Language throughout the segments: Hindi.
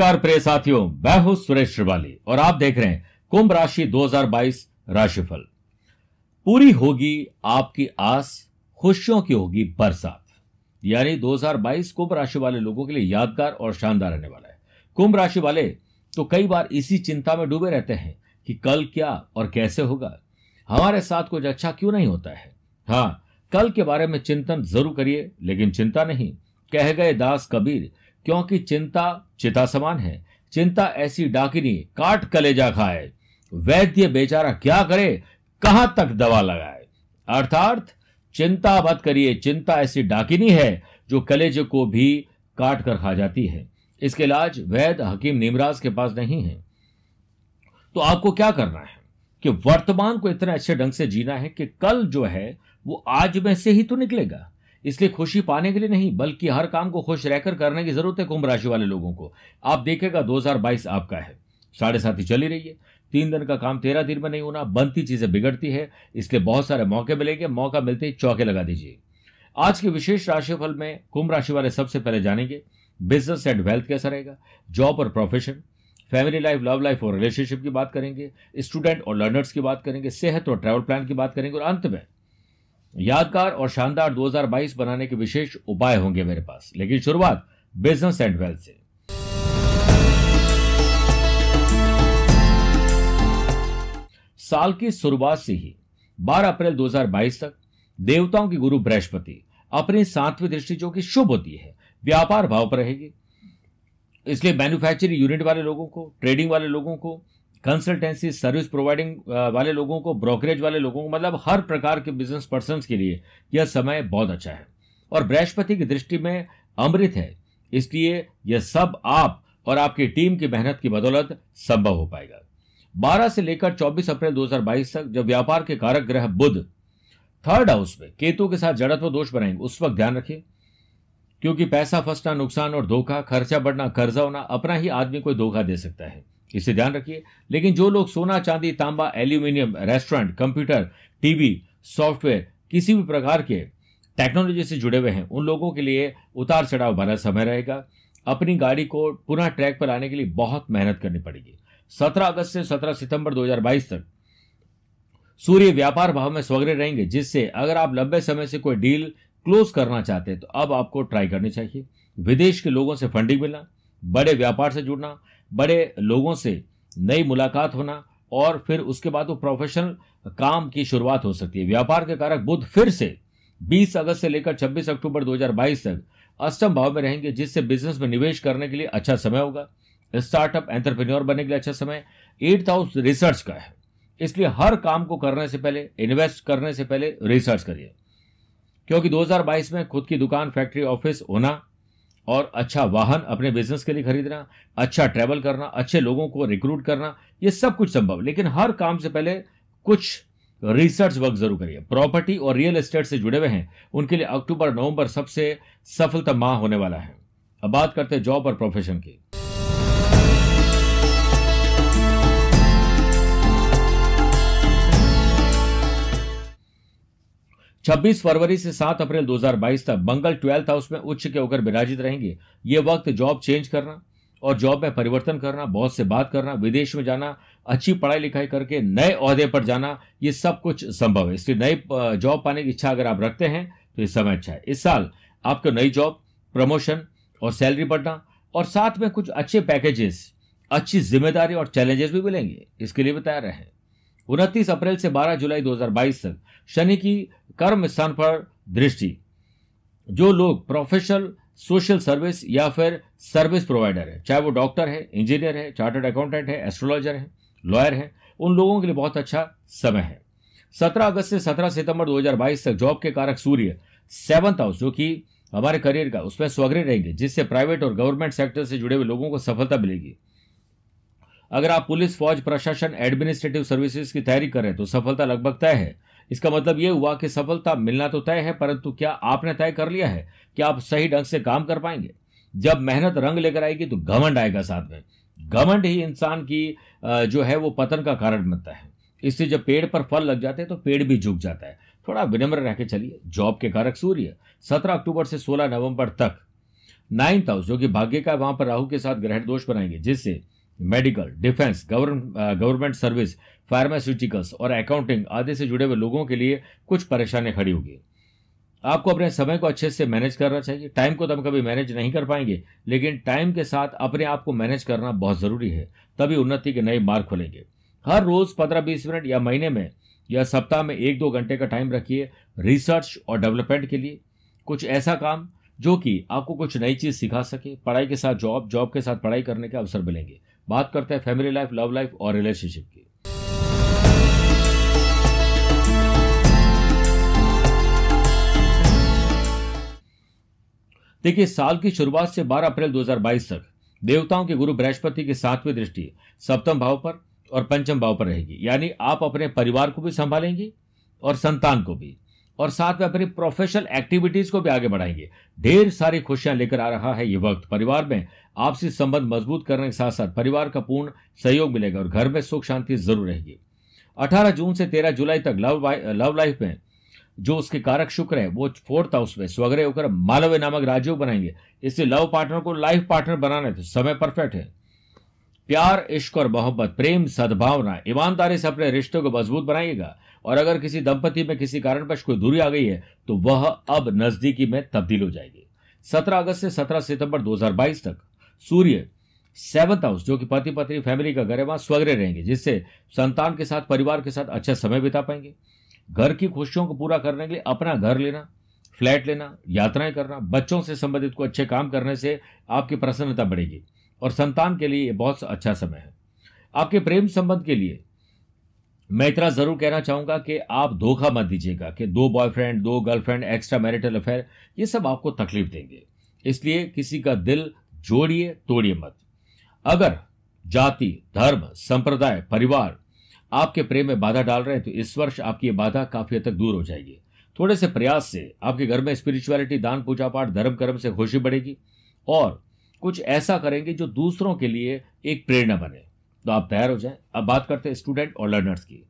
नमस्कार प्रिय साथियों, मैं हूँ सुरेश श्रिवाली और आप देख रहे हैं कुंभ राशि 2022 राशिफल। पूरी होगी आपकी आस, खुशियों की होगी बरसात। यानी 2022 कुंभ राशि वाले लोगों के लिए यादगार और शानदार रहने वाला है। कुंभ राशि वाले तो कई बार इसी चिंता में डूबे रहते हैं कि कल क्या और कैसे होगा। हमारे साथ कुछ अच्छा क्यों नहीं होता है? हाँ कल के बारे में चिंतन ज़रूर करिए, लेकिन चिंता नहीं। कह गए दास कबीर क्योंकि चिंता चिता समान है। चिंता ऐसी डाकिनी, काट कलेजा खाए। वैद्य बेचारा क्या करे, कहाँ तक दवा लगाए? अर्थात, चिंता मत करिए, चिंता ऐसी डाकिनी है जो कलेजे को भी काट कर खा जाती है। इसके इलाज वैद हकीम निमराज के पास नहीं है। तो आपको क्या करना है कि वर्तमान को इतने अच्छे ढंग से जीना है कि कल जो है, वो आज में से ही तो निकलेगा। इसलिए खुशी पाने के लिए नहीं, बल्कि हर काम को खुश रहकर करने की ज़रूरत है कुंभ राशि वाले लोगों को। आप देखेगा 2022 आपका है। साढ़े साथ ही चली रही है। तीन दिन का काम तेरह दिन में नहीं होना, बनती चीज़ें बिगड़ती है, इसलिए बहुत सारे मौके मिलेंगे। मौका मिलते ही चौके लगा दीजिए। आज के विशेष राशिफल में कुंभ राशि वाले सबसे पहले जानेंगे। बिज़नेस एंड वेल्थ कैसा रहेगा? जॉब और profession. Family life, love life और रिलेशनशिप की बात करेंगे। स्टूडेंट और लर्नर्स की बात करेंगे। सेहत और ट्रैवल प्लान की बात करेंगे। और अंत में यादगार और शानदार 2022 बनाने के विशेष उपाय होंगे मेरे पास। लेकिन शुरुआत बिज़नेस एंड वेल्थ से। साल की शुरुआत से ही 12 अप्रैल 2022 तक, देवताओं की गुरु बृहस्पति अपनी सातवीं दृष्टि जो कि शुभ होती है, व्यापार भाव पर रहेगी। इसलिए मैन्युफैक्चरिंग यूनिट वाले लोगों को ट्रेडिंग वाले लोगों को कंसल्टेंसी सर्विस प्रोवाइडिंग वाले लोगों को ब्रोकरेज वाले लोगों को मतलब हर प्रकार के बिज़नेस पर्सन के लिए यह समय बहुत अच्छा है। और बृहस्पति की दृष्टि में अमृत है, इसलिए यह सब आप और आपकी टीम की मेहनत की बदौलत संभव हो पाएगा। 12 से लेकर 24 अप्रैल 2022 तक जब व्यापार के कारक ग्रह बुध थर्ड हाउस में केतु के साथ जड़त्व दोष बनाएँगे, उस वक्त ध्यान रखिए। क्योंकि पैसा फंसना, नुकसान और धोखा, खर्चा बढ़ना, कर्जा होना, अपना ही आदमी कोई धोखा दे सकता है। इसे ध्यान रखिए। लेकिन जो लोग सोना, चांदी, तांबा, aluminium, restaurant, computer, TV, software, किसी भी प्रकार के टेक्नोलॉजी से जुड़े हुए हैं, उन लोगों के लिए उतार चढ़ाव भरा समय रहेगा। अपनी गाड़ी को पुनः ट्रैक पर आने के लिए बहुत मेहनत करनी पड़ेगी। 17 अगस्त से 17 सितंबर 2022 तक सूर्य व्यापार भाव में स्वग्रह रहेंगे, जिससे अगर आप लंबे समय से कोई डील क्लोज करना चाहते हैं तो अब आपको ट्राई करनी चाहिए। विदेश के लोगों से फंडिंग मिलना, बड़े व्यापार से जुड़ना बड़े लोगों से नई मुलाकात होना और फिर उसके बाद वो प्रोफेशनल काम की शुरुआत हो सकती है। व्यापार के कारक बुध फिर से 20 अगस्त से लेकर 26 अक्टूबर 2022 तक अष्टम भाव में रहेंगे, जिससे बिज़नेस में निवेश करने के लिए अच्छा समय होगा। स्टार्टअप एंटरप्रेन्योर बनने के लिए अच्छा समय। एट्थ हाउस रिसर्च का है। इसलिए हर काम को करने से पहले इन्वेस्ट करने से पहले रिसर्च करिए। क्योंकि 2022 में खुद की दुकान फैक्ट्री ऑफ़िस होना और अच्छा वाहन अपने बिज़नेस के लिए खरीदना अच्छा ट्रैवल करना, अच्छे लोगों को रिक्रूट करना, ये सब कुछ संभव लेकिन हर काम से पहले कुछ रिसर्च वर्क ज़रूर करिए। प्रॉपर्टी और रियल एस्टेट से जुड़े हुए हैं। उनके लिए अक्टूबर, नवंबर सबसे सफलता माह होने वाला है। अब बात करते हैं जॉब और प्रोफेशन की। 26 फरवरी से 7 अप्रैल 2022 तक मंगल ट्वेल्थ हाउस में उच्च के होकर विराजित रहेंगे। ये वक्त जॉब चेंज करना और जॉब में परिवर्तन करना बहुत से बात करना, विदेश में जाना, अच्छी पढ़ाई लिखाई करके नए अहदे पर जाना, ये सब कुछ संभव है। इसलिए नई जॉब पाने की इच्छा अगर आप रखते हैं तो ये समय अच्छा है। इस साल आपको नई जॉब, प्रमोशन और सैलरी बढ़ना और साथ में कुछ अच्छे पैकेजेस, अच्छी ज़िम्मेदारी और चैलेंजेस भी मिलेंगे। इसके लिए भी तैयार रहें। उनतीस अप्रैल से 12 जुलाई 2022 तक। शनि की कर्म स्थान पर दृष्टि। जो लोग प्रोफेशनल सोशल सर्विस या फिर सर्विस प्रोवाइडर है, चाहे वो डॉक्टर है इंजीनियर है चार्टर्ड अकाउंटेंट है एस्ट्रोलॉजर है लॉयर है, उन लोगों के लिए बहुत अच्छा समय है। 17 अगस्त से 17 सितंबर 2022 तक जॉब के कारक सूर्य सेवंथ हाउस जो कि हमारे करियर का, उसमें स्वग्रह रहेंगे, जिससे प्राइवेट और गवर्नमेंट सेक्टर से जुड़े हुए लोगों को सफलता मिलेगी। अगर आप पुलिस, फौज, प्रशासन एडमिनिस्ट्रेटिव सर्विसेज़ की तैयारी करें तो सफलता लगभग तय है। इसका मतलब यह हुआ कि सफलता मिलना तो तय है, परंतु क्या आपने तय कर लिया है कि आप सही ढंग से काम कर पाएँगे? जब मेहनत रंग लेकर आएगी तो घमंड आएगा साथ में। घमंड ही इंसान की जो है, वो पतन का कारण बनता है। इससे जब पेड़ पर फल लग जाते हैं तो पेड़ भी झुक जाता है। थोड़ा विनम्र रह के चलिए। जॉब के कारक सूर्य, सत्रह अक्टूबर से सोलह नवंबर तक। नाइन्थ हाउस, जो कि भाग्य का वहाँ पर राहु के साथ ग्रहण दोष बनाएँगे, जिससे medical, defence government service, pharmaceuticals और अकाउंटिंग आदि से जुड़े हुए लोगों के लिए कुछ परेशानी खड़ी होगी। आपको अपने समय को अच्छे से मैनेज करना चाहिए। टाइम को तो हम कभी मैनेज नहीं कर पाएँगे, लेकिन टाइम के साथ अपने आप को मैनेज करना बहुत ज़रूरी है, तभी उन्नति के नए मार्ग खुलेंगे। हर रोज पंद्रह बीस मिनट या महीने में या सप्ताह में एक दो घंटे का टाइम रखिए रिसर्च और डेवलपमेंट के लिए। कुछ ऐसा काम जो कि आपको कुछ नई चीज़ सिखा सके, पढ़ाई के साथ जॉब जॉब के साथ पढ़ाई करने के अवसर मिलेंगे। बात करते हैं फैमिली लाइफ लव लाइफ और रिलेशनशिप की। देखिए, साल की शुरुआत से 12 अप्रैल 2022 तक देवताओं के गुरु बृहस्पति की सातवीं दृष्टि सप्तम भाव पर और पंचम भाव पर रहेगी। यानी आप अपने परिवार को भी संभालेंगे और संतान को भी। और साथ में अपनी प्रोफेशनल एक्टिविटीज़ को भी आगे बढ़ाएँगे। ढेर सारी खुशियाँ लेकर आ रहा है ये वक्त। परिवार में आपसी संबंध मज़बूत करने के साथ साथ परिवार का पूर्ण सहयोग मिलेगा और घर में सुख शांति ज़रूर रहेगी। 18 जून से 13 जुलाई तक लव लव लाइफ में जो उसके कारक शुक्र है, वो फोर्थ हाउस में स्वग्रह होकर मालव्य नामक राजयोग बनाएँगे। इससे लव पार्टनर को लाइफ पार्टनर बनाने समय परफेक्ट है। प्यार, इश्क और मोहब्बत, प्रेम, सद्भावना, ईमानदारी से अपने रिश्तों को मज़बूत बनाइएगा। और अगर किसी दंपति में किसी कारणवश कोई दूरी आ गई है तो वह अब नजदीकी में तब्दील हो जाएगी। सत्रह अगस्त से सत्रह सितंबर 2022 तक सूर्य, सेवंथ हाउस, जो कि पति पत्नी फैमिली का घर है, वहाँ स्वग्रह रहेंगे, जिससे संतान के साथ, परिवार के साथ अच्छा समय बिता पाएँगे। घर की खुशियों को पूरा करने के लिए अपना घर लेना, फ्लैट लेना, यात्राएँ करना, बच्चों से संबंधित को अच्छे काम करने से आपकी प्रसन्नता बढ़ेगी। और संतान के लिए बहुत अच्छा समय है। आपके प्रेम संबंध के लिए मैं इतना ज़रूर कहना चाहूँगा कि आप धोखा मत दीजिएगा कि दो बॉयफ्रेंड दो गर्लफ्रेंड एक्स्ट्रा मैरिटल अफेयर ये सब आपको तकलीफ़ देंगे। इसलिए किसी का दिल जोड़िए, तोड़िए मत। अगर जाति, धर्म, संप्रदाय, परिवार आपके प्रेम में बाधा डाल रहे हैं तो इस वर्ष आपकी ये बाधा काफ़ी हद तक दूर हो जाएगी। थोड़े से प्रयास से आपके घर में स्पिरिचुअलिटी दान, पूजा पाठ, धर्म, कर्म से खुशी बढ़ेगी और कुछ ऐसा करेंगे जो दूसरों के लिए एक प्रेरणा बने। तो आप तैयार हो जाए। अब बात करते हैं स्टूडेंट और लर्नर्स की।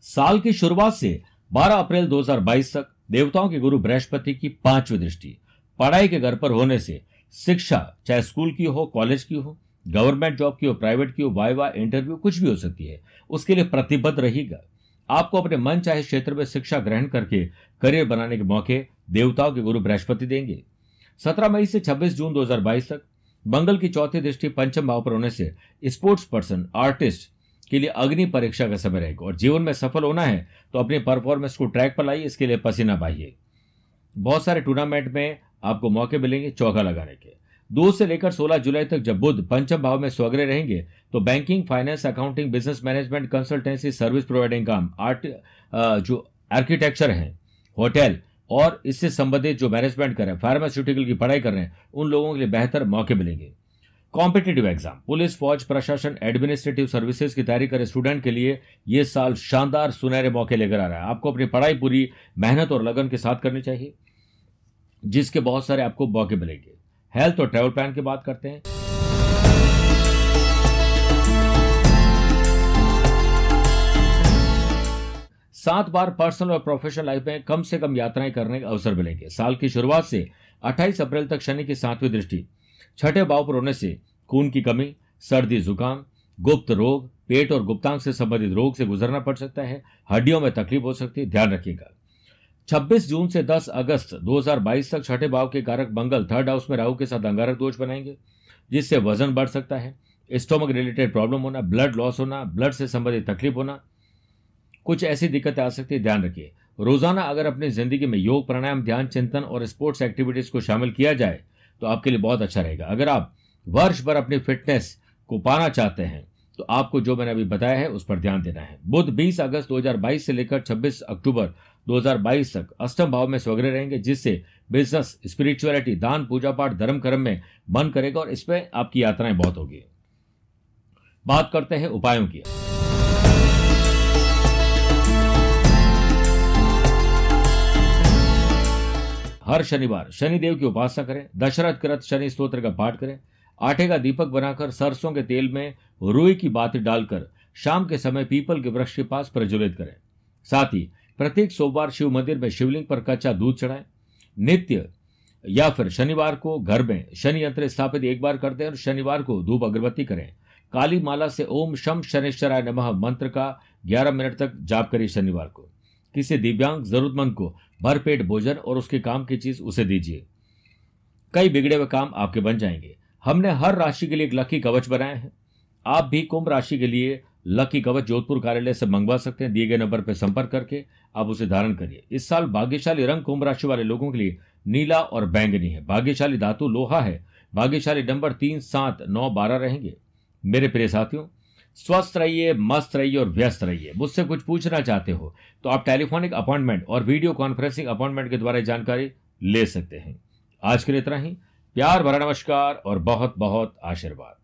साल की शुरुआत से 12 अप्रैल 2022 तक देवताओं के गुरु बृहस्पति की पांचवी दृष्टि, पढ़ाई के घर पर होने से शिक्षा, चाहे स्कूल की हो, कॉलेज की हो, गवर्नमेंट जॉब की हो, प्राइवेट की हो वाई इंटरव्यू कुछ भी हो सकती है, उसके लिए प्रतिबद्ध रहेगा आपको अपने मन चाहे क्षेत्र में शिक्षा ग्रहण करके करियर बनाने के मौके देवताओं के गुरु बृहस्पति देंगे। 17 मई से 26 जून 2022 तक मंगल की चौथी दृष्टि पंचम भाव पर होने से स्पोर्ट्स पर्सन, आर्टिस्ट के लिए अग्नि परीक्षा का समय रहेगा और जीवन में सफल होना है तो अपनी परफॉर्मेंस को ट्रैक पर लाइए, इसके लिए पसीना पाइए बहुत सारे टूर्नामेंट में आपको मौके मिलेंगे चौका लगाने के। दो से लेकर सोलह जुलाई तक जब बुद्ध पंचम भाव में स्वग्रह रहेंगे तो banking finance accounting business management consultancy service providing काम आर्ट जो आर्किटेक्चर है होटल और इससे संबंधित जो मैनेजमेंट कर रहे हैं फार्मास्यूटिकल की पढ़ाई कर रहे हैं, उन लोगों के लिए बेहतर मौके मिलेंगे। कॉम्पिटेटिव एग्ज़ाम पुलिस, फौज, प्रशासन एडमिनिस्ट्रेटिव सर्विसेज़ की तैयारी करे स्टूडेंट के लिए ये साल शानदार सुनहरे मौके लेकर आ रहा है। आपको अपनी पढ़ाई पूरी मेहनत और लगन के साथ करनी चाहिए, जिसके बहुत सारे आपको मौके मिलेंगे। हेल्थ और ट्रेवल प्लान की बात करते हैं। सात बार पर्सनल और प्रोफेशनल लाइफ में कम से कम यात्राएँ करने के अवसर मिलेंगे। साल की शुरुआत से 28 अप्रैल तक शनि की सातवीं दृष्टि, छठे भाव पर होने से खून की कमी, सर्दी, जुकाम, गुप्त रोग, पेट और गुप्तांग से संबंधित रोग से गुजरना पड़ सकता है। हड्डियों में तकलीफ़ हो सकती है। ध्यान रखिएगा। 26 जून से 10 अगस्त 2022 तक छठे भाव के कारक मंगल थर्ड हाउस में राहु के साथ अंगारक दोष बनाएँगे, जिससे वज़न बढ़ सकता है। स्टोमक रिलेटेड प्रॉब्लम होना ब्लड लॉस होना ब्लड से संबंधित तकलीफ़ होना, कुछ ऐसी दिक्कतें आ सकती है, ध्यान रखिए। रोज़ाना अगर अपनी ज़िंदगी में योग, प्राणायाम, ध्यान, चिंतन और स्पोर्ट्स एक्टिविटीज़ को शामिल किया जाए तो आपके लिए बहुत अच्छा रहेगा। अगर आप वर्ष भर अपनी फिटनेस को पाना चाहते हैं तो आपको जो मैंने अभी बताया है, उस पर ध्यान देना है। बुध 20 अगस्त 2022 से लेकर 26 अक्टूबर 2022 तक अष्टम भाव में स्वग्रह रहेंगे, जिससे बिज़नेस स्पिरिचुअलिटी दान, पूजा पाठ, धर्म कर्म में मन करेगा और इसमें आपकी यात्राएँ बहुत होगी। बात करते हैं उपायों की। हर शनिवार शनिदेव की उपासना करें, दशरथ कृत शनि स्त्रोत्र का पाठ करें, आटे का दीपक बनाकर सरसों के तेल में रुई की बात डालकर शाम के समय पीपल के वृक्ष के पास प्रज्वलित करें। साथ ही प्रत्येक सोमवार शिव मंदिर में शिवलिंग पर कच्चा दूध चढ़ाएँ। नित्य, या फिर शनिवार को घर में शनि यंत्र स्थापित एक बार करते हैं और शनिवार को धूप अगरबत्ती करें। काली माला से ओम शम शनिश्चराय नमः मंत्र का 11 मिनट तक जाप करिए शनिवार को। किसी दिव्यांग जरूरतमंद को भरपेट भोजन और उसके काम की चीज़ उसे दीजिए। कई बिगड़े हुए काम आपके बन जाएँगे। हमने हर राशि के लिए एक लकी कवच बनाए हैं। आप भी कुंभ राशि के लिए लकी कवच जोधपुर कार्यालय से मंगवा सकते हैं। दिए गए नंबर पर संपर्क करके आप उसे धारण करिए। इस साल भाग्यशाली रंग कुंभ राशि वाले लोगों के लिए नीला और बैंगनी है। भाग्यशाली धातु लोहा है। भाग्यशाली नंबर तीन, सात, नौ, बारह रहेंगे। मेरे प्रिय साथियों, स्वस्थ रहिए, मस्त रहिए और व्यस्त रहिए। मुझसे कुछ पूछना चाहते हो तो आप टेलीफोनिक अपॉइंटमेंट और वीडियो कॉन्फ्रेंसिंग अपॉइंटमेंट के द्वारा जानकारी ले सकते हैं। आज के लिए इतना ही। प्यार भरा नमस्कार और बहुत बहुत आशीर्वाद।